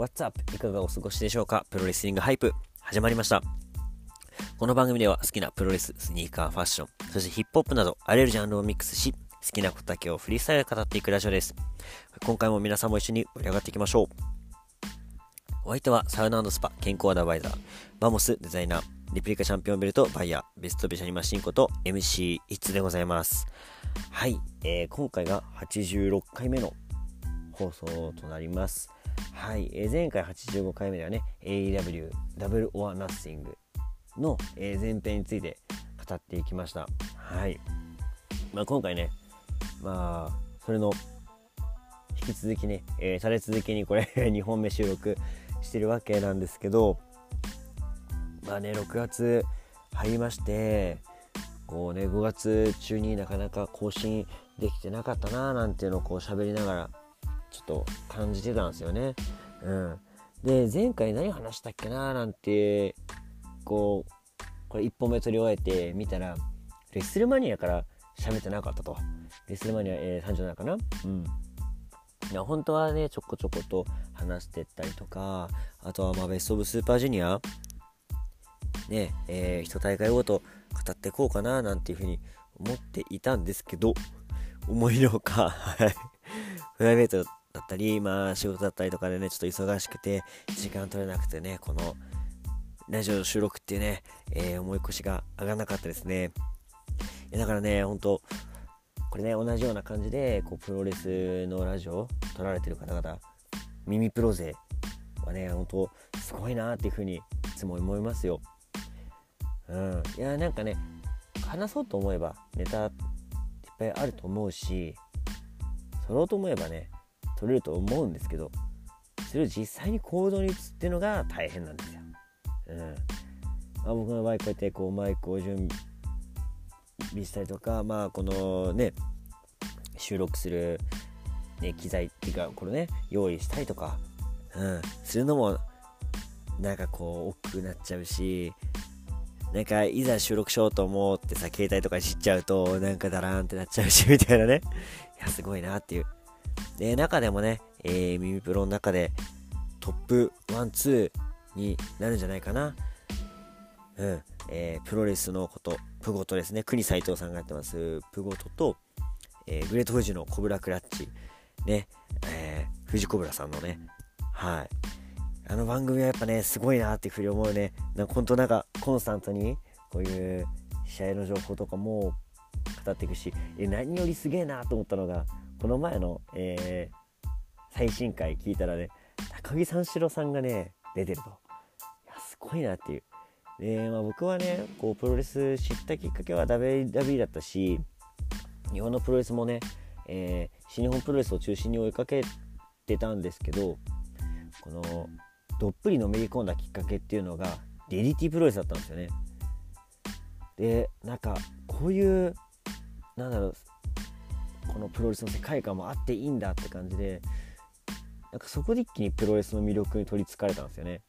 What's up? いかがお過ごしでしょうか？プロレスリング Hype 始まりました。この番組では好きなプロレス、スニーカー、ファッション、そしてヒップホップなどあらゆるジャンルをミックスし、好きなことだけをフリースタイルで語っていくラジオです。今回も皆さんも一緒に盛り上がっていきましょう。お相手はサウナスパ健康アドバイザー、バモスデザイナー、リプリカチャンピオンベルトバイヤー、ベストベシャリマシンこと MC イッツでございます。はい、えー、今回が86回目の放送となります。はい、えー、前回85回目ではね AEW ダブル・オア・ナッシングの、えー、前編について語っていきました。はい。まあ、今回ね、まあ、それの引き続きね、えー、立て続けにこれ 2本目収録してるわけなんですけど、まあね、6月入りまして、こうね、5月中になかなか更新できてなかったなーなんていうのをこう喋りながらちょっと感じてたんですよね。うん。で、前回何話したっけななんて、こう、これ1本目取り終えて見たら、レッスルマニアから喋ってなかったと。レッスルマニア、えー、37かな？うん。いや、本当はね、ちょこちょこと話してったりとか、あとはまあベストオブスーパージュニア、ね、えー、一大会ごと語っていこうかななんていうふうに思っていたんですけど、思いのほか、はい。プライベートだったり、まあ仕事だったりとかでね、ちょっと忙しくて、時間取れなくてね、このラジオ収録っていうね、えー、思い越しが上がらなかったですね。だからね、ほんと、これね、同じような感じで、こう、プロレスのラジオを撮られてる方々、耳プロ勢はね、ほんと、すごいなっていうふうに、いつも思いますよ。うん。いや、なんかね、話そうと思えば、ネタいっぱいあると思うし、撮ろうと思えばね、取れると思うんですけどそれを実際に行動に移すっていうのが大変なんですよ。うん。まあ、僕の場合こうやってこうマイクを準備したりとかまあこのね収録する、ね、機材っていうかこれね用意したりとか、うん、するのもなんかこう億劫になっちゃうしなんかいざ収録しようと思ってさ携帯とかいじっちゃうとなんかダラーンってなっちゃうしみたいなね。いやすごいなっていう。で、中でもね、えー、耳プロの中でトップ1、2になるんじゃないかな。うん。えー、プロレスのこと、プゴトですね。国斎藤さんがやってます、プゴトと、えー、グレート富士のコブラクラッチ、ね、えー、富士コブラさんのね、はい。あの番組はやっぱね、すごいなっていうふうに思うね。なんか本当なんかコンスタントに、こういう試合の情報とかも語っていくし、え何よりすげえなと思ったのが、この前の、えー、最新回聞いたらね、高木三四郎さんがね、出てると。いや、すごいなっていう。で、まあ、僕はね、こう、プロレス知ったきっかけは WWE だったし、日本のプロレスもね、えー、新日本プロレスを中心に追いかけてたんですけど、この、どっぷりのめり込んだきっかけっていうのが、DDT プロレスだったんですよね。で、なんか、こういう、なんだろう、このプロレスの世界観もあっていいんだって感じでなんかそこで一気にプロレスの魅力に取りつかれたんですよね。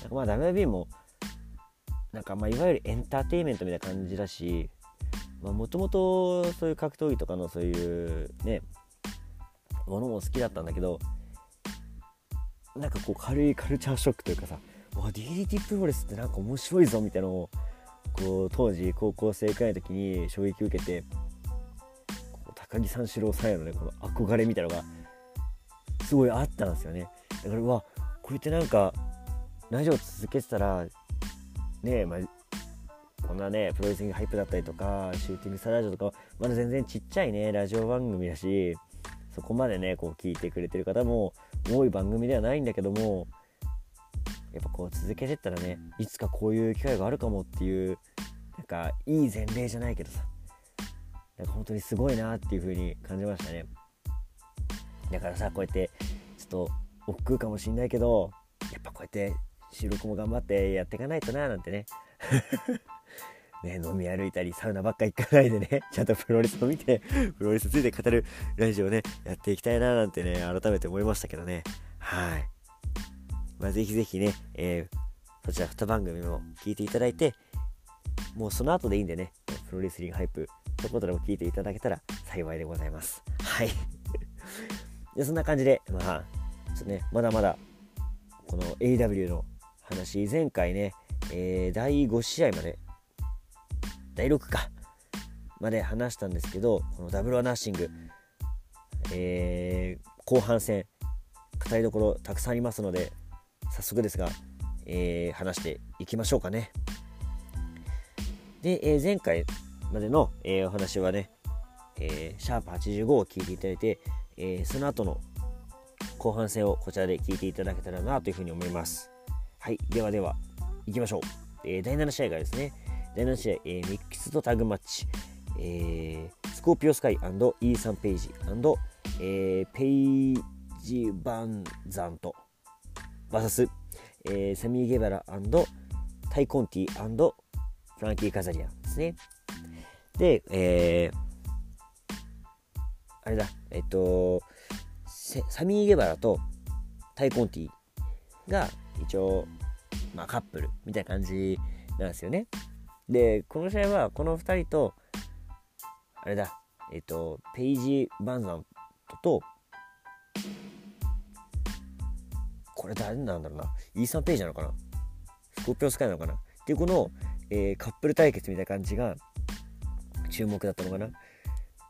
なんかまあ WB もなんかまあいわゆるエンターテインメントみたいな感じだしもともとそういう格闘技とかのそういうねものも好きだったんだけどなんかこう軽いカルチャーショックというかさわ DDT プロレスってなんか面白いぞみたいなのをこう当時高校生くらいの時に衝撃を受けて高木三四郎さんへのねこの憧れみたいなのがすごいあったんですよね。だからうわこうやってなんかラジオ続けてたらね、まあ、こんなねプロレスリングハイプだったりとかシューティングスタラジオとかまだ全然ちっちゃいねラジオ番組だしそこまでねこう聞いてくれてる方も多い番組ではないんだけどもやっぱこう続けてったらねいつかこういう機会があるかもっていうなんかいい前例じゃないけどさ。なんか本当にすごいなっていう風に感じましたね。だからさこうやってちょっと億劫かもしんないけどやっぱこうやって収録も頑張ってやっていかないとななんてね。ね、飲み歩いたりサウナばっか行かないでね。ちゃんとプロレスを見てプロレスについて語るラジオをねやっていきたいななんてね改めて思いましたけどね。はい。まあぜひぜひね、えー、そちら2番組も聞いていただいてもうその後でいいんでねプロレスリングハイプ一言でも聞いていただけたら幸いでございます。はい。でそんな感じで、まあ、ちょっとね、まだまだこの AW の話前回ね、えー、第5試合まで第6かまで話したんですけどこのダブルアナッシング、えー、後半戦語りどころたくさんありますので早速ですが、えー、話していきましょうかねで、えー、前回までの、えー、お話はね、えー、シャープ85を聞いていただいて、えその後の後半戦をこちらで聞いていただけたらなというふうに思います。はいではでは行きましょう、え第7試合がですね第7試合、えー、ミックスドタグマッチ、えー、スコーピオスカイイーサン・ペイジえー、ペイジ・バンザント VS、えー、サミー・ゲバラタイ・コンティフランキー・カザリアンですね。で、えー、あれだえっとサミー・ゲバラとタイ・コンティが一応、まあ、カップルみたいな感じなんですよね。でこの試合はこの2人とあれだえっとペイジ・バンザントとこれ誰なんだろうな。イーサン・ペイジなのかな。スコーピオスカイなのかな。っていうこの、えー、カップル対決みたいな感じが注目だったのかな？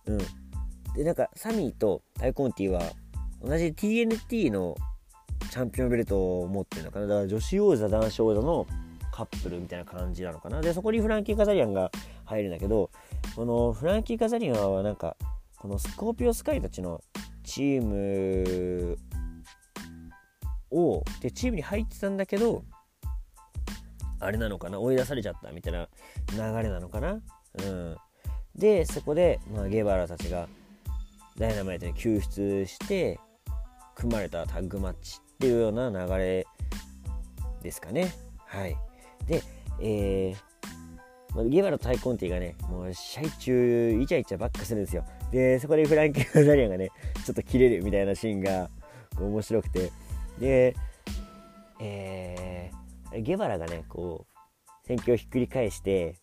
うん。でなんかサミーとタイコンティは同じ TNT のチャンピオンベルトを持ってるのかな？だから女子王座男子王座のカップルみたいな感じなのかな？でそこにフランキー・カザリアンが入るんだけどこのフランキー・カザリアンはなんかこのスコーピオスカイたちのチームをでチームに入ってたんだけどあれなのかな？追い出されちゃったみたいな流れなのかな？うん。でそこで、まあ、ゲバラたちがダイナマイトに救出して組まれたタッグマッチっていうような流れですかね。はい。で、えー、ゲバラとタイコンティがね、もう試合中、イチャイチャばっかするんですよ。で、そこでフランキー・ガザリアンがね、ちょっと切れるみたいなシーンが面白くて、で、えー、ゲバラがね、こう、戦況をひっくり返して、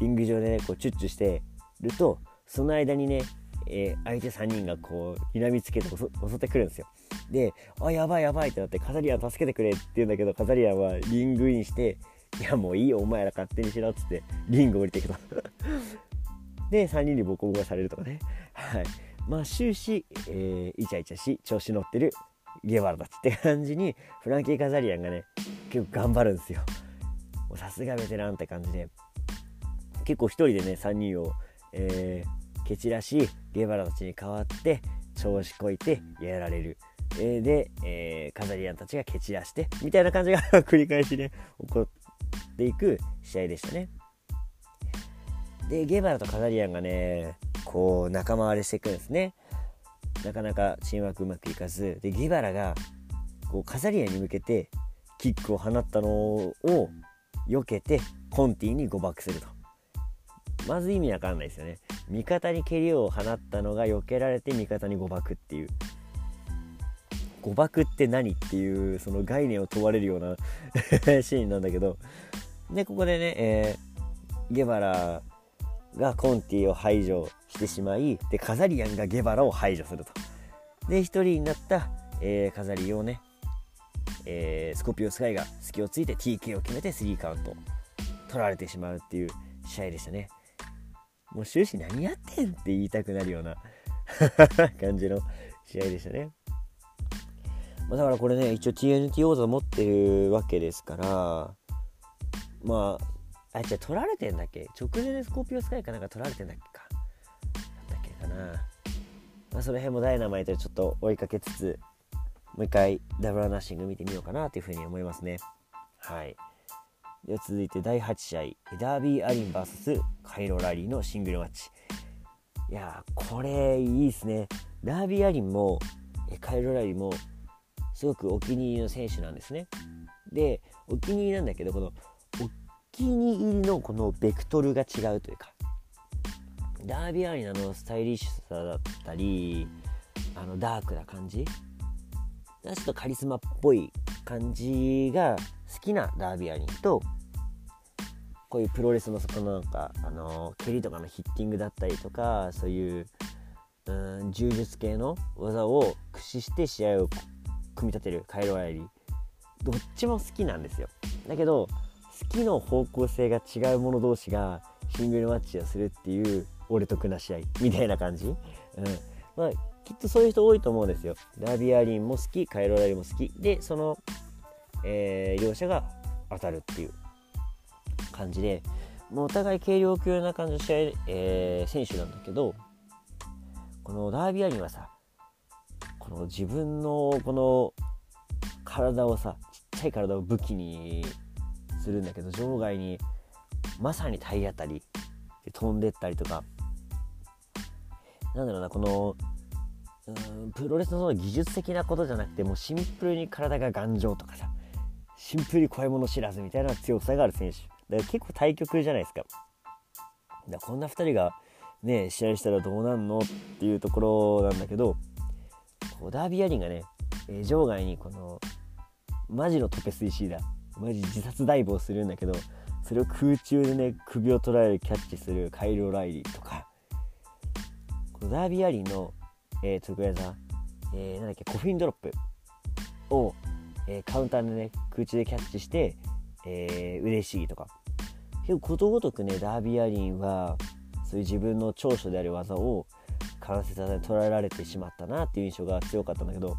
リング上でね、こう、チュッチュしてると、その間にね、えー、相手3人がこう、睨みつけて襲ってくるんですよ。で、あ、やばいやばいってなって、カザリアン助けてくれって言うんだけど、カザリアンはリングインして、いやもういいよお前ら勝手にしろっつってリング降りていくとで3人にボコボコされるとかね。はい。まあ終始、えー、イチャイチャし調子乗ってるゲバラたちって感じにフランキー・カザリアンがね結構頑張るんですよ。さすがベテランって感じで。結構一人でね3人を、えー、蹴散らしゲバラたちに代わって調子こいてやられるえー、で、えー、カザリアンたちが蹴散らしてみたいな感じが 繰り返しね起こっていく試合でしたね。でゲバラとカザリアンがねこう仲間割れしていくんですね。なかなかチームワークうまくいかずでゲバラがこうカザリアンに向けてキックを放ったのを避けてコンティに誤爆すると。まず意味わかんないですよね。味方に蹴りを放ったのが避けられて味方に誤爆っていう。誤爆って何っていうその概念を問われるような シーンなんだけどでここでね、えー、ゲバラがコンティを排除してしまいでカザリアンがゲバラを排除するとで1人になった、えー、カザリをね、えー、スコピオスカイが隙をついて TK を決めて3カウント取られてしまうっていう試合でしたねもう終始何やってんって言いたくなるような 感じの試合でしたね。まあ、だからこれね一応 TNT 王座持ってるわけですからまああじゃ取られてんだっけ？直前でスコーピオスカイかなんか取られてんだっけか。だったっけかな。まあその辺もダイナマイトでちょっと追いかけつつもう一回ダブルアナッシング見てみようかなというふうに思いますね。はい。では続いて第8試合。ダービー・アリン VS カイロ・ラリーのシングルマッチ。いやこれいいですね。ダービー・アリンもカイロ・ラリーもすごくお気に入りの選手なんですね。でお気に入りなんだけどこのお気に入りのこのベクトルが違うというかダービーアリナのスタイリッシュさだったりあのダークな感じ。ちょっとカリスマっぽい感じが好きなダービーアリンとこういうプロレスのそこのなんかあの蹴りとかのヒッティングだったりとかそういううん柔術系の技を駆使して試合を組み立てるカイロ・アイリーどっちも好きなんですよ。だけど好きの方向性が違う者同士がシングルマッチをするっていう俺となし合みたいな感じ、うん。まあ、きっとそういう人多いと思うんですよ。ダービアリンも好きカイロラリンも好き。でその、えー、両者が当たるっていう感じでもうお互い軽量級な感じの試合、えー、選手なんだけどこのダービーアリンはさこの自分のこの体をさちっちゃい体を武器にするんだけど場外にまさに体当たりで飛んでったりとかなんだろうなこのうんプロレスのその技術的なことじゃなくてもうシンプルに体が頑丈とかさシンプルに怖いもの知らずみたいな強さがある選手。だから結構対局じゃないですか。だこんな2人がね試合したらどうなんのっていうところなんだけどこうダービアリンがね、えー、場外にこのマジのトペスイシーだ。マジ自殺ダイブをするんだけどそれを空中でね首を捉えるキャッチするカイロ・ライリーとか。このダービアリンの、えー、得意技、えー、なんだっけコフィンドロップを、えー、カウンターでね空中でキャッチして、えー、嬉しいとか。結構ことごとくねダービアリンはそういう自分の長所である技を関節技で捉えられてしまったなっていう印象が強かったんだけど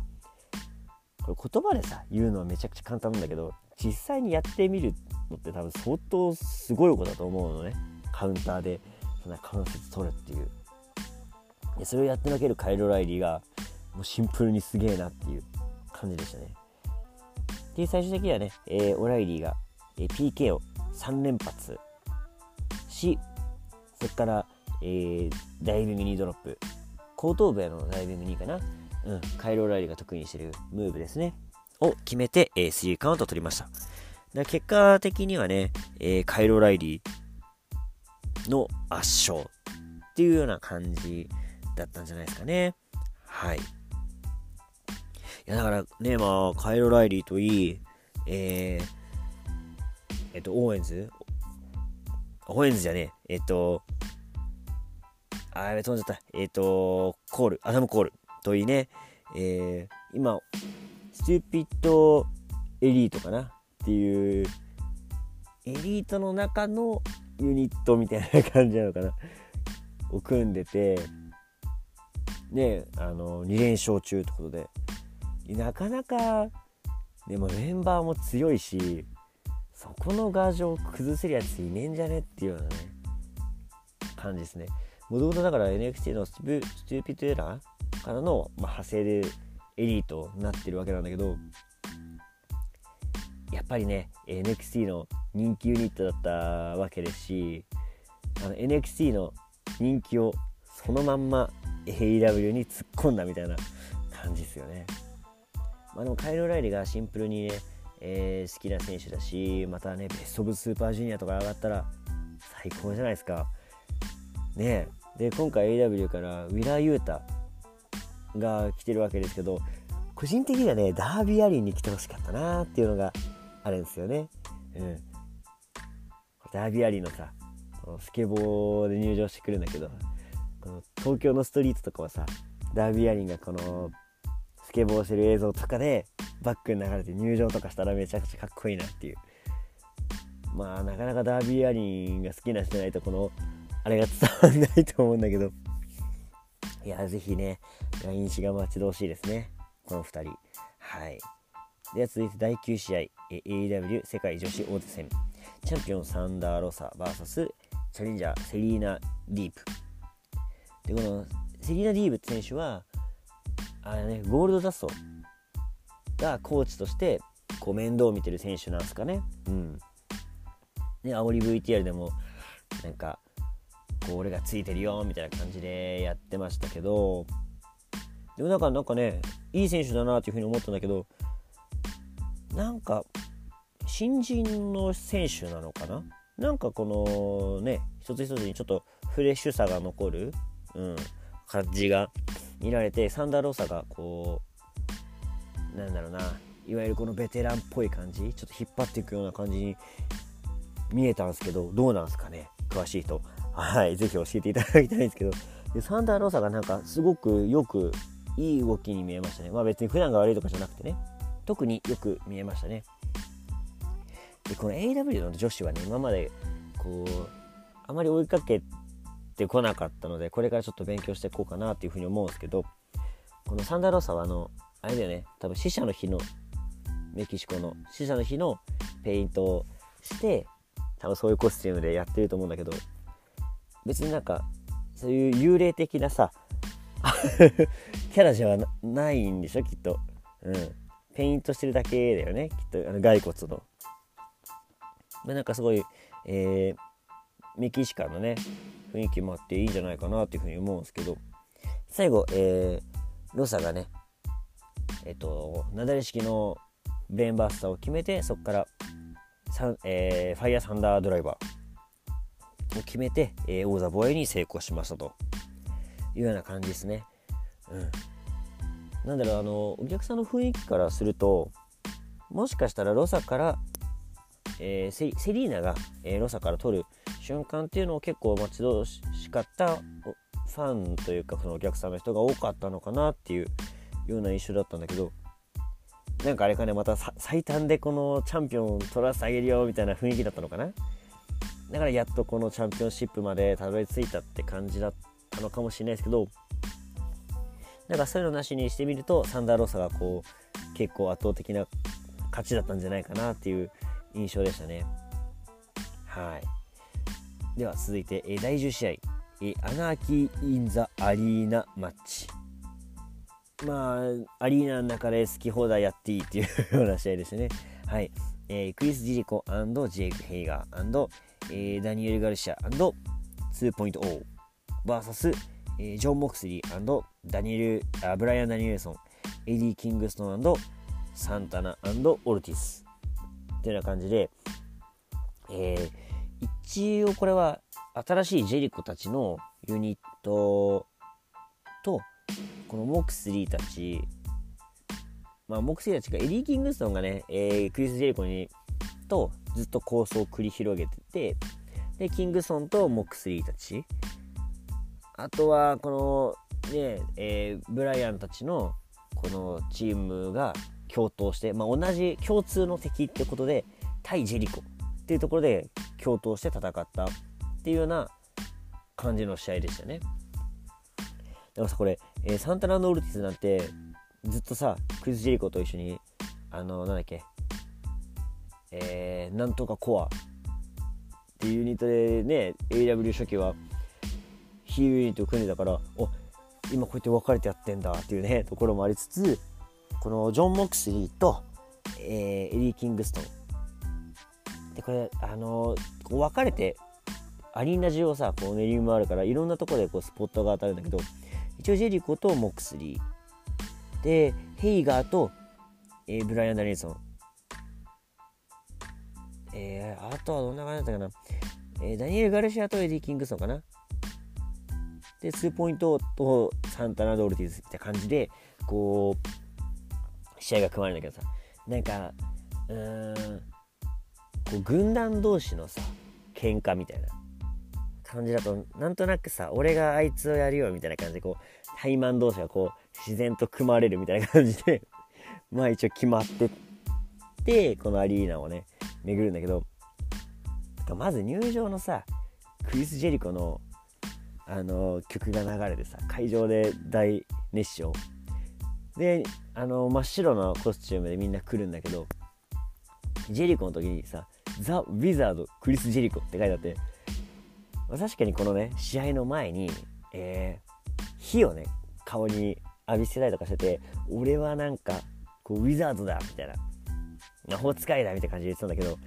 これ言葉でさ言うのはめちゃくちゃ簡単なんだけど実際にやってみるのって多分相当すごいことだと思うのね。カウンターでそんな関節取るっていう。でそれをやってのけるカイロ・ライリーがもうシンプルにすげえなっていう感じでしたね。で最終的にはね、えー、オライリーが、えー、PK を3連発しそこから、えー、ダイビングニドロップ。後頭部へのダイビング2かな、うん、カイロ・オライリーが得意にしてるムーブですね。を決めて、えー、3カウントを取りました。だ結果的にはね、えー、カイロ・ライリーの圧勝っていうような感じだったんじゃないですかね。はい。いや、だからね、まあ、カイロ・ライリーといい、えー、えっと、オーエンズ？オーエンズじゃねえ、えっと、あ、やべ、飛んじゃった。えっと、コール、アダム・コールといいね、えー、今、ステューピッドエリートかな？っていう、エリートの中のユニットみたいな感じなのかな？を組んでて、ね、あの2連勝中ってことで。なかなかでもメンバーも強いしそこのガージを崩せるやついねえんじゃねっていうようなね感じですねもともとだから NXT の Undisputed Era からの、まあ、派生でエリートになってるわけなんだけどやっぱりね NXT の人気ユニットだったわけですしあの NXT の人気をそのまんま AEW に突っ込んだみたいな感じですよね。まあでもカイロ・ライリーがシンプルにね、えー、好きな選手だし、またね、ベスト・オブ・スーパージュニアとか上がったら最高じゃないですか。ねで、今回 AW からウィラー・ユータが来てるわけですけど、個人的にはね、ダービー・アリーに来てほしかったなっていうのがあるんですよね。うん。ダービー・アリーのさ、スケボーで入場してくるんだけど、この東京のストリートとかはさダービーアリンがこのケボーしてる映像とかでバックに流れて入場とかしたらめちゃくちゃかっこいいなっていう。まあなかなかダービーアリンが好きな人じゃないとこのあれが伝わんないと思うんだけど。いやぜひね LINE 誌が待ち遠しいですね。この2人。はい。では続いて第9試合。AEW 世界女子王座戦。チャンピオンサンダー・ロサ VS チャレンジャーセリーナ・ディープ。でこのセリーナ・ディーブって選手はあれねゴールドダストがコーチとしてこう面倒を見てる選手なんですかね。うん。ね煽り VTR でもなんかこう俺がついてるよみたいな感じでやってましたけど。でもなんかなんかねいい選手だなっていうふうに思ったんだけどなんか新人の選手なのかな？なんかこのね一つ一つにちょっとフレッシュさが残るうん、感じが見られてサンダー・ローサがこうなんだろうないわゆるこのベテランっぽい感じちょっと引っ張っていくような感じに見えたんですけどどうなんですかね詳しい人。はい是非教えていただきたいんですけど。でサンダー・ローサがなんかすごくよくいい動きに見えましたね。まあ別に普段が悪いとかじゃなくてね。特によく見えましたね。でこの AW の女子はね今までこうあまり追いかけてこなかったのでこれからちょっと勉強していこうかなっていうふうに思うんですけどこのサンダーロサはあのあれだよね。多分死者の日のメキシコの死者の日のペイントをして多分そういうコスチュームでやってると思うんだけど別になんかそういう幽霊的なさ キャラじゃないんでしょきっと。うん。ペイントしてるだけだよねきっと。あの骸骨の。まあ、なんかすごい、えー、メキシカンのね雰囲気もあっていいんじゃないかなっていうふうに思うんですけど最後、えー、ロサがねえっ、ー、と雪崩式のブレーンバースターを決めてそこからサえー、ファイヤーサンダードライバーを決めて、えー、王座防衛に成功しましたというような感じですね。うん、なんだろうあのお客さんの雰囲気からするともしかしたらロサからえー、セリーナが、えー、ロサから取る瞬間っていうのを結構待ち遠しかったファンというかそのお客さんの人が多かったのかなっていうような印象だったんだけどなんかあれかねまた最短でこのチャンピオン取らせてあげるよみたいな雰囲気だったのかな？だからやっとこのチャンピオンシップまでたどり着いたって感じだったのかもしれないですけどなんかそういうのなしにしてみるとサンダーローサがこう結構圧倒的な勝ちだったんじゃないかなっていう印象でしたね。はい。では続いて、え第10試合、えアナーキー・イン・ザ・アリーナ・マッチ。まあ、アリーナの中で好き放題やっていいっていうような試合ですね。はい。えー、クリス・ジリコジェイク・ヘイガーえー、ダニエル・ガルシア2.0 VS、えー、ジョン・モクスリーダニエルあブライアン・ダニエルソンエディ・キングストンサンタナオルティスっていうような感じで、えー、一応これは新しいジェリコたちのユニットとこのモクスリーたちまあモクスリーたちがエディ・キングストンがね、えー、クリス・ジェリコにとずっと構想を繰り広げててでキングソンとモクスリーたち。あとはこのね、えー、ブライアンたちのこのチームが共闘して、まあ、同じ共通の敵ってことで対ジェリコっていうところで共闘して戦ったっていうような感じの試合でしたね。だからさこれ、えー、サンタナ・ノルティスなんてずっとさクリス・ジェリコと一緒にあのなんだっけえー、なんとかコアっていうユニットでね AW 初期はヒールユニットを組んでたからお今こうやって分かれてやってんだっていうねところもありつつこのジョン・モクスリーと、えー、エリー・キングストンでこれあのこう分かれてアリーナ中をさこう練り回るからいろんなところでこうスポットが当たるんだけど一応ジェリコとモクスリー。でヘイガーと、えー、ブライアン・ダニエルソン。えー、あとはどんな感じだったかな、えー、ダニエル・ガルシアとエディ・キングストンかな。で2ポイントとサンタナ・オルティスって感じでこう試合が組まれるんだけどさ。なんかうーんこう軍団同士のさ喧嘩みたいな感じだとなんとなくさ俺があいつをやるよみたいな感じでこう対マン同士がこう自然と組まれるみたいな感じで まあ一応決まってってこのアリーナをね巡るんだけどまず入場のさクリス・ジェリコのあの曲が流れてさ会場で大熱唱。であの真っ白なコスチュームでみんな来るんだけどジェリコの時にさ「ザ・ウィザード・クリス・ジェリコ」って書いてあって、まあ、確かにこのね試合の前に、えー、火をね顔に浴びせたりとかしてて俺はなんかこうウィザードだみたいな。魔法使いだみたいな感じで言ってたんだけど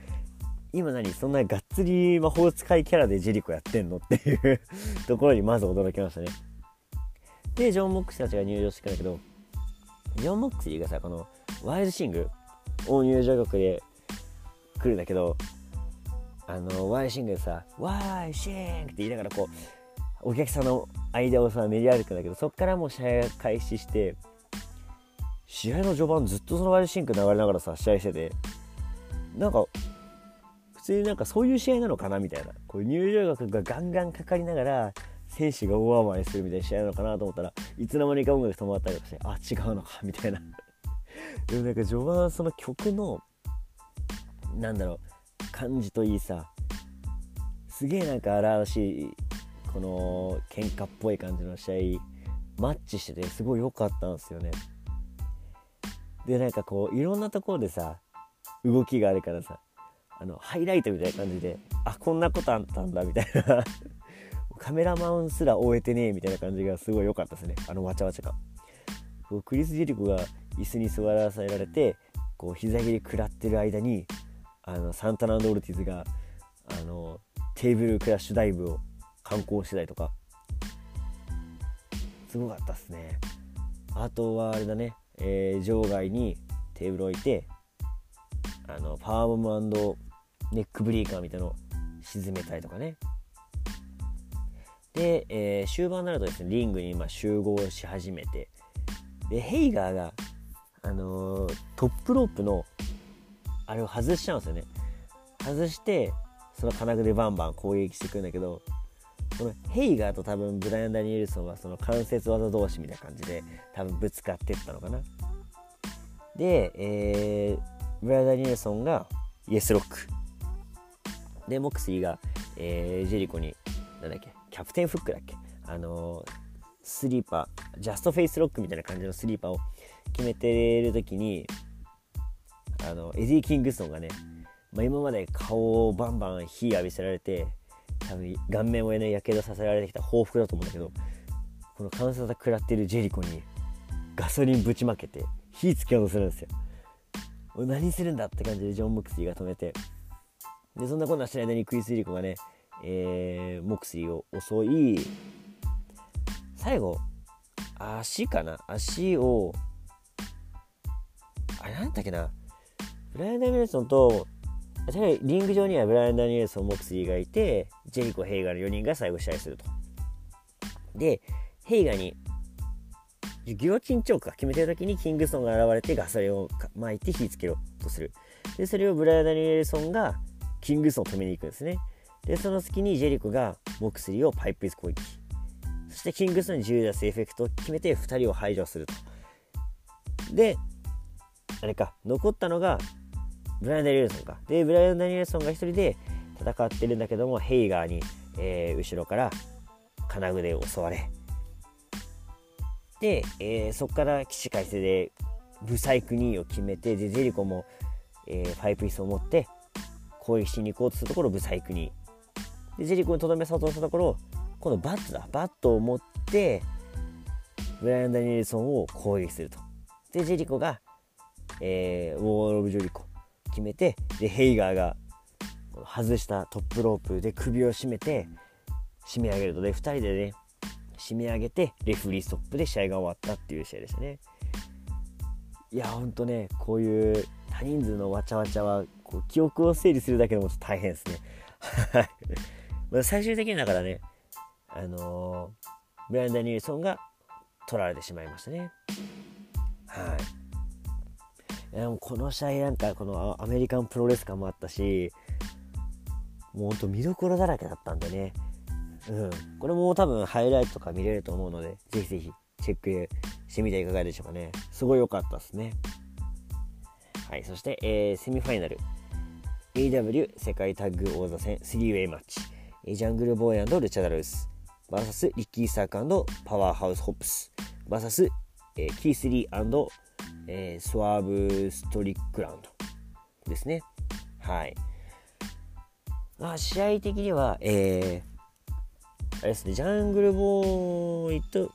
今何そんながっつり魔法使いキャラでジェリコやってんの？っていう ところにまず驚きましたね。でジョン・モックスたちが入場してくるんだけどジョン・モックスリーがさこのワイルドシングを入場曲で来るんだけどあのワイシングでさ「ワイシング」って言いながらこうお客さんの間をさ練り歩くんだけどそっからもう試合が開始して試合の序盤ずっとそのワイシング流れながらさ試合しててなんか普通になんかそういう試合なのかなみたいな。こう入場楽がガンガンかかりながら選手が大暴れするみたいな試合なのかなと思ったらいつの間にか音楽止まったりとかしてあ違うのかみたいな。でもなんか序盤その曲のなんだろう感じといいさすげえなんか荒々しいこの喧嘩っぽい感じの試合マッチしててすごい良かったんですよね。でなんかこういろんなところでさ動きがあるからさあのハイライトみたいな感じであこんなことあったんだみたいな。カメラマンすら終えてねえみたいな感じがすごい良かったですねあのわちゃわちゃがこうクリス・ジェリコが椅子に座らせられてこう膝蹴り食らってる間にあのサンタナ・ドルティズがあのテーブルクラッシュダイブを観光してたりとか。すごかったっすね。あとはあれだね、えー、場外にテーブル置いてあのパワーボムネックブリーカーみたいなのを沈めたりとかね。で、えー、終盤になるとですねリングに今集合し始めて。でヘイガーが、あのー、トップロープのあれを外しちゃうんですよね。外してその金具でバンバン攻撃してくるんだけどこのヘイガーと多分ブライアン・ダニエルソンはその関節技同士みたいな感じで多分ぶつかってったのかな。で、えー、ブライアン・ダニエルソンがイエスロック。でモクスリーが、えー、ジェリコになんだっけキャプテンフックだっけ。あのー、スリーパージャストフェイスロックみたいな感じのスリーパーを決めてる時にあのエディ・キングストンがね、まあ、今まで顔をバンバン火浴びせられて多分顔面をねやけどさせられてきた報復だと思うんだけどこの関節食らってるジェリコにガソリンぶちまけて火つけようとするんですよ。何するんだって感じでジョン・モクスリーが止めて。でそんなこんなしてる間にクリス・リコがね、えー、モクスリーを襲い最後足かな？足をあれなんだっけな？ブライアン・ダニエルソンとリング上にはブライアン・ダニエルソン、モクスリーがいてジェリコ・ヘイガーの4人が最後試合すると。でヘイガーにギロチンチョークが決めてる時にキングストンが現れてガソリンを巻いて火つけようとする。でそれをブライアン・ダニエルソンがキングストンを止めに行くんですね。でその隙にジェリコがモクスリーをパイプ椅子攻撃。そしてキングソンにジューダスエフェクトを決めて2人を排除すると。であれか残ったのがブライアン・ダニエルソンか。でブライアン・ダニエルソンが1人で戦ってるんだけどもヘイガーに、えー、後ろから金具で襲われ。で、えー、そこから起死回生でブサイク2位を決めてでジェリコも、えー、パイプイスを持って攻撃しに行こうとするところブサイク2でジェリコにとどめさとしたところ今度バットだ。バットを持ってブライアン・ダニエルソンを攻撃すると。でジェリコが、えー、ウォール・オブ・ジョリコ決めてでヘイガーが外したトップロープで首を絞めて締め上げるとで2人でね締め上げてレフリーストップで試合が終わったっていう試合でしたね。いやほんとねこういう多人数のわちゃわちゃはこう記憶を整理するだけでもちょっと大変ですね。はい最終的にだからねあのー、ブラン・ダニエルソンが取られてしまいましたね。はい。でもこの試合なんかこのアメリカンプロレス感もあったしもうほんと見どころだらけだったんでね。うん、これも多分ハイライトとか見れると思うのでぜひぜひチェックしてみていかがでしょうかね。すごい良かったですね。はいそして、えー、セミファイナル。AW 世界タッグ王座戦 3way マッチ。ジャングルボーイルチャダルス。VS リッキー・サークパワーハウス・ホップス。VS、えー、キースリー、えー、スワーブ・ストリックランドですねはいまあ試合的には、えー、あれですね、ジャングルボーイと、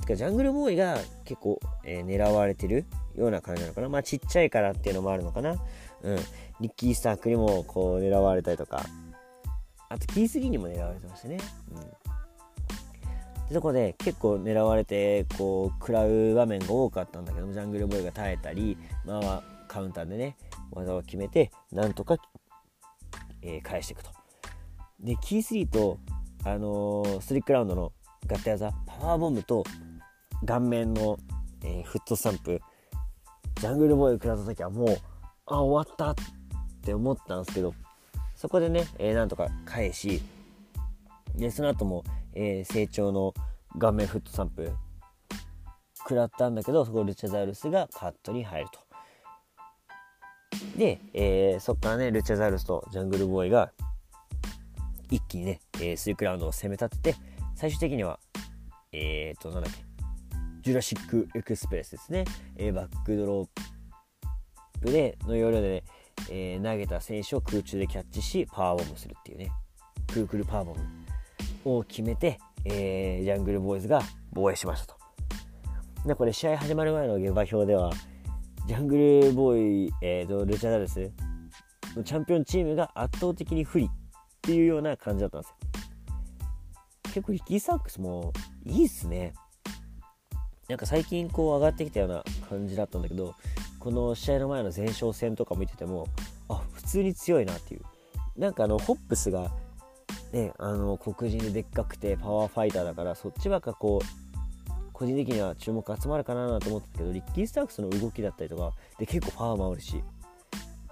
てかジャングルボーイが結構、えー、狙われてるような感じなのかな。まあちっちゃいからっていうのもあるのかな。うん。リッキー・スタークにもこう狙われたりとか、あとキース・リーにも狙われてましたね。うん。ってとこで結構狙われてこう食らう場面が多かったんだけどもジャングルボーイが耐えたり、まあ、カウンターでね技を決めてなんとか、えー、返していくと。でキースリーとあのー、スリックラウンドの合体技パワーボムと顔面の、えー、フットスタンプジャングルボーイを食らった時はもうあ終わったって思ったんですけどそこでね、えー、なんとか返しでその後も、えー、成長の顔面フットスタンプ食らったんだけどそこルチャザウルスがカットに入ると。で、えー、そっからね、ルチャザウルスとジャングルボーイが一気にね、えー、スイクラウンドを攻め立てて、最終的には、えーと、なんだっけ、ジュラシックエクスプレスですね、えー、バックドロップでの要領で、ね、えー、投げた選手を空中でキャッチし、パワーボムするっていうね、クルクルパワーボム。を決めて、えー、ジャングルボーイズが防衛しましたと。で、これ試合始まる前の現場表では、ジャングルボーイ、えーと、ルチャダルスのチャンピオンチームが圧倒的に不利っていうような感じだったんですよ。結構リキー・サックスもいいっすね。なんか最近こう上がってきたような感じだったんだけど、この試合の前の前哨戦とか見てても、あ、普通に強いなっていう。なんかあの、ホップスが、ね、あの、黒人ででっかくてパワーファイターだから、そっちばっかこう、個人的には注目集まるかなと思ったけどリッキー・スタークスの動きだったりとかで結構パワーもあるし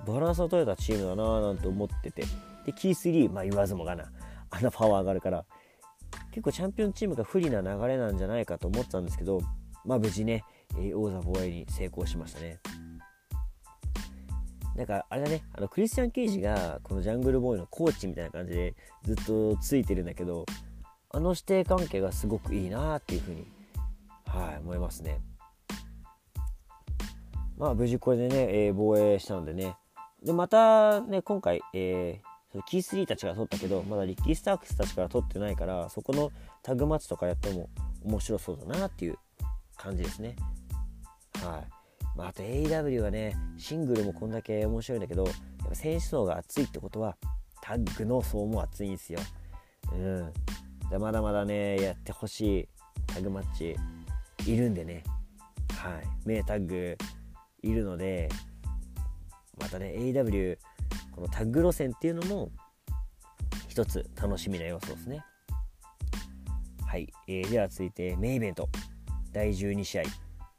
バランスを取れたチームだなーなんて思っててでキースリー、まあ、言わずもがなあんなパワーがあるから結構チャンピオンチームが不利な流れなんじゃないかと思ってたんですけどまあ無事ね、え王座防衛に成功しましたね。なんかあれだね。あのクリスチャン・ケイジがこのジャングルボーイのコーチみたいな感じでずっとついてるんだけどあの師弟関係がすごくいいなっていう風にはい思いますね。まあ無事これでね、えー、防衛したのでね。でまたね今回、えー、キースリーたちが取ったけどまだリッキー・スタークスたちから取ってないからそこのタグマッチとかやっても面白そうだなっていう感じですね。はい。まあ、あと AEW はねシングルもこんだけ面白いんだけどやっぱ選手層が厚いってことはタッグの層も厚いんですよ。うん。まだまだねやってほしいタッグマッチいるんでね、はい、名タッグいるのでまたね AW このタッグ路線っていうのも一つ楽しみな要素ですね。はい、えー、では続いてメインイベント。第12試合。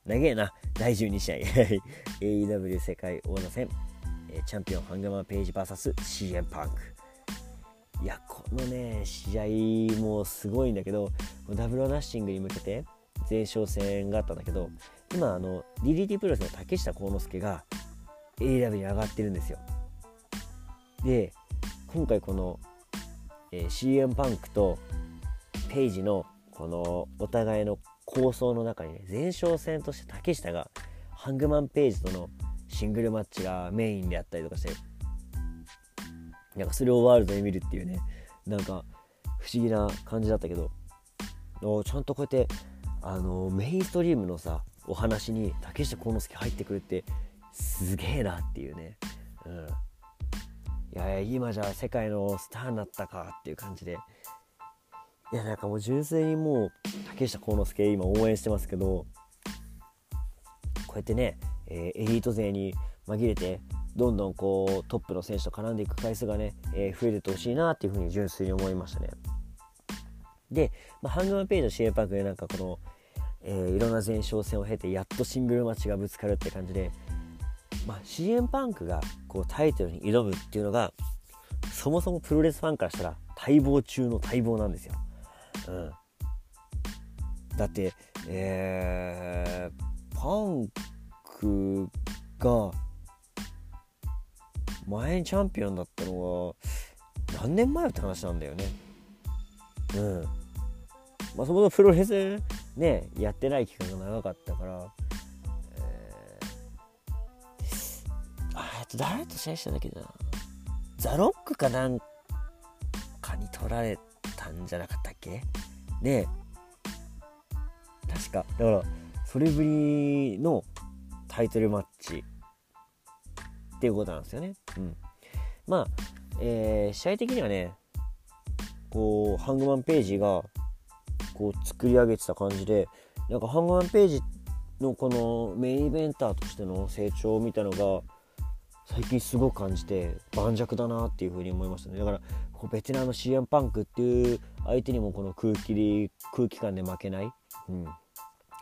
長えな。第12試合。AEW 世界王座戦。えチャンピオンハングマン・ページ VSCM パンク。いやこのね試合もすごいんだけどダブルナッシングに向けて前哨戦があったんだけど今あの DDT プロレスの竹下幸之助が AW に上がってるんですよ。で今回この、えー、CM パンクとペイジのこのお互いの構想の中にね前哨戦として竹下がハングマンページとのシングルマッチがメインであったりとかしてなんかそれをワールドで見るっていうねなんか不思議な感じだったけどちゃんとこうやってあのメインストリームのさお話に竹下幸之助入ってくるってすげえなっていうね、うん、いや今じゃ世界のスターになったかっていう感じでいやなんかもう純粋にもう竹下幸之助今応援してますけどこうやってね、えー、エリート勢に紛れてどんどんこうトップの選手と絡んでいく回数がね、えー、増えててほしいなっていうふうに純粋に思いましたね。で、まあ、ハングマンページの CM パークでなんかこの、えー、いろんな前哨戦を経てやっとシングルマッチがぶつかるって感じで、まあ、CM パンクがこうタイトルに挑むっていうのがそもそもプロレスファンからしたら待望中の待望なんですよ。うん、だって、えー、パンクが前にチャンピオンだったのは何年前って話なんだよね。うん。まあ、そもそもプロレスね、やってない期間が長かったから、えー、あと誰と試合したんだっけな。ザ・ロックかなんかに取られたんじゃなかったっけ？ね確か。だから、それぶりのタイトルマッチっていうことなんですよね。うん。まあ、えー、試合的にはね、こうハングマンページがこう作り上げてた感じでなんかハングマンページのこのメインイベンターとしての成長を見たのが最近すごく感じて盤石だなっていう風に思いましたねだからこうベテランの CM パンクっていう相手にもこの空気で空気感で負けない、うん、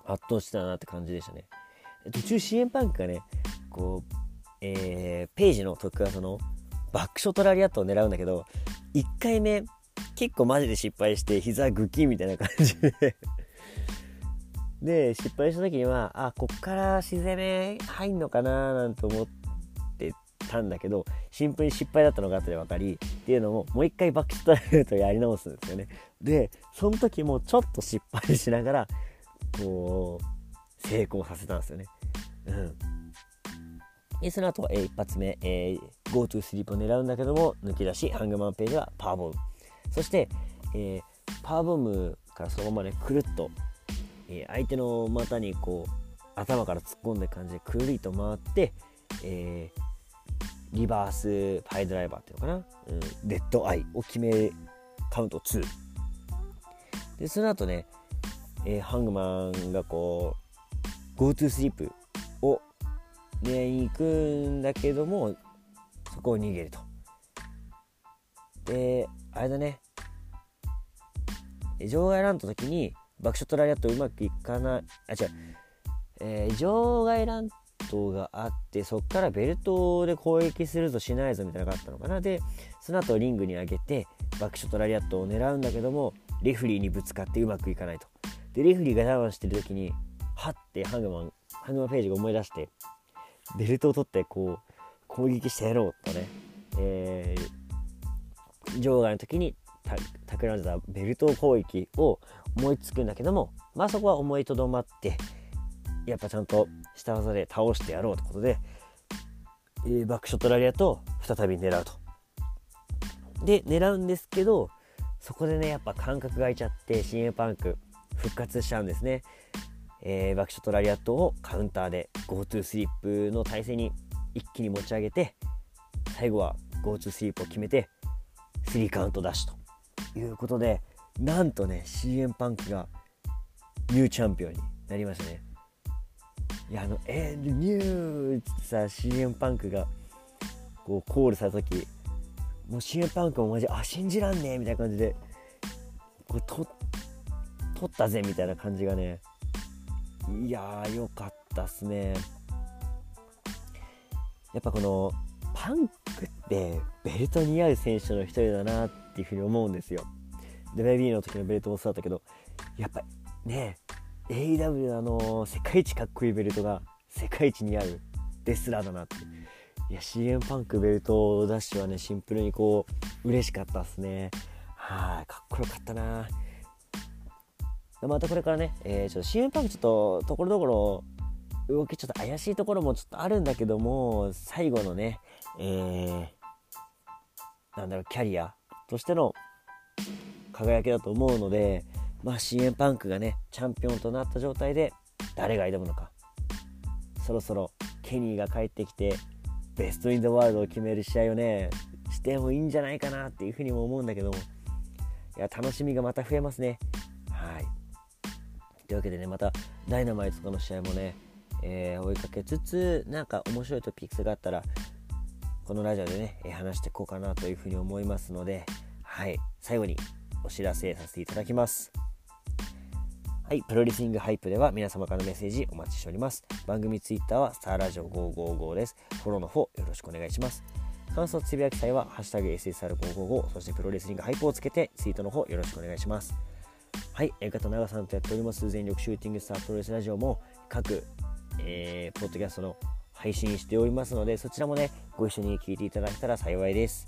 圧倒してたなって感じでしたね。途中 CM パンクがねこう、えー、ページの得技のバックショットラリアットを狙うんだけど1回目結構マジで失敗して膝グキみたいな感じで。で失敗した時にはあこっから自然め入んのかななんて思ってたんだけどシンプルに失敗だったのが後で分かりっていうのももう一回バックショットライアットをやり直すんですよね。でその時もちょっと失敗しながらこう成功させたんですよね。うん。でその後、えー、一発目、えー、GoTo スリープを狙うんだけども抜き出しハングマンページはパワーボム。そして、えー、パワーボムからそのままねくるっと、えー、相手の股にこう頭から突っ込んで感じでくるりと回って、えー、リバースパイドライバーっていうのかな、うん、デッドアイを決めカウント2でその後ね、えー、ハングマンがこう GoTo スリープを狙いに行くんだけどもそこを逃げると。であれだね。場外ランの時にバックショットラリアットうまくいかないあ違う、えー、場外ラントがあってそっからベルトで攻撃するぞしないぞみたいなのがあったのかな。でその後リングに上げてバックショットラリアットを狙うんだけどもレフリーにぶつかってうまくいかないと。でレフリーがダウンしてる時にはってハングマンハングマンページが思い出してベルトを取ってこう攻撃してやろうとね、えー、場外の時にた企んでたベルト攻撃を思いつくんだけどもまあそこは思いとどまってやっぱちゃんと下技で倒してやろうということで、えー、バックショットラリアと再び狙うと。で狙うんですけどそこでねやっぱ感覚が空いちゃって CM パンク復活しちゃうんですね。えー、バックショットラリアットをカウンターで GoTo スリップの体勢に一気に持ち上げて最後は GoTo スリープを決めて3カウントダッシュということでなんとね CM パンクがニューチャンピオンになりましたねいやあのえー、ニューってさ CM パンクがこうコールされた時もう CM パンクもマジあ信じらんねえみたいな感じでこうと取ったぜみたいな感じがねいやーよかったっすねやっぱこのパンクってベルト似合う選手の一人だなっていうふうに思うんですよ。WB の時のベルトもそうだったけどやっぱね AEW のあの世界一かっこいいベルトが世界一似合うレスラーだなって。いや CM パンクベルトダッシュはねシンプルにこう嬉しかったっすね。はいかっこよかったな。またこれからね、えー、ちょっと CM パンクちょっとところどころ動きちょっと怪しいところもちょっとあるんだけども最後のね、えー、なんだろうキャリアとしての輝きだと思うので、まあ、CM パンクがねチャンピオンとなった状態で誰が挑むのか。そろそろケニーが帰ってきてベスト・イン・ザ・ワールドを決める試合をねしてもいいんじゃないかなっていうふうにも思うんだけども。いや楽しみがまた増えますね。はい。というわけでねまたダイナマイトとかの試合もねえー、追いかけつつなんか面白いトピックスがあったらこのラジオでね、話していこうかなというふうに思いますのではい。最後にお知らせさせていただきます。はい、プロレスリングハイプでは皆様からのメッセージお待ちしております。番組ツイッターはスターラジオ555です。フォローの方よろしくお願いします。感想つぶやき際は、ハッシュタグ SSR555、そしてプロレスリングハイプをつけてツイートの方よろしくお願いします。はい、相方長さんとやっております全力シューティングスタープロレスラジオも各えー、ポッドキャストの配信しておりますので、そちらもね、ご一緒に聞いていただけたら幸いです。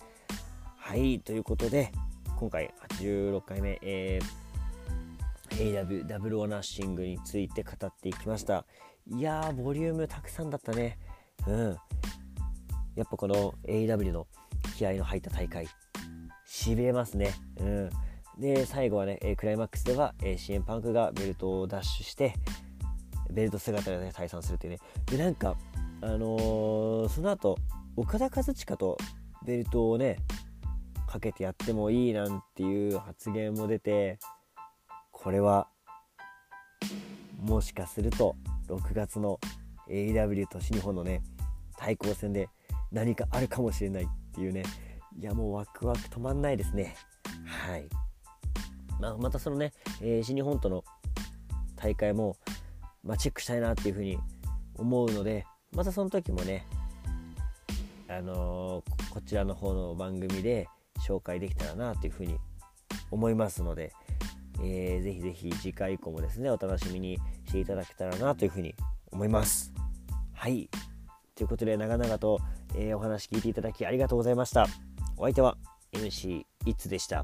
はい、ということで、今回86回目、えー、AW ダブルオーナッシングについて語っていきました。いやー、ボリュームたくさんだったね。うん。やっぱこの AW の気合の入った大会、しびれますね。うん。で、最後はね、クライマックスでは、え CM パンクがベルトをダッシュして、ベルト姿で、ね、退散するっていうねでなんかあのー、その後岡田和親とベルトをねかけてやってもいいなんていう発言も出てこれはもしかすると6月の AW 都市日本のね対抗戦で何かあるかもしれないっていうね。いやもうワクワク止まんないですね。はい、まあ、またそのね、えー、新日本との大会もまあ、チェックしたいなっていうふうに思うのでまたその時もねあのー、こちらの方の番組で紹介できたらなというふうに思いますので、えー、ぜひぜひ次回以降もですねお楽しみにしていただけたらなというふうに思います。はいということで長々と、えー、お話聞いていただきありがとうございました。お相手は MC イッツでした。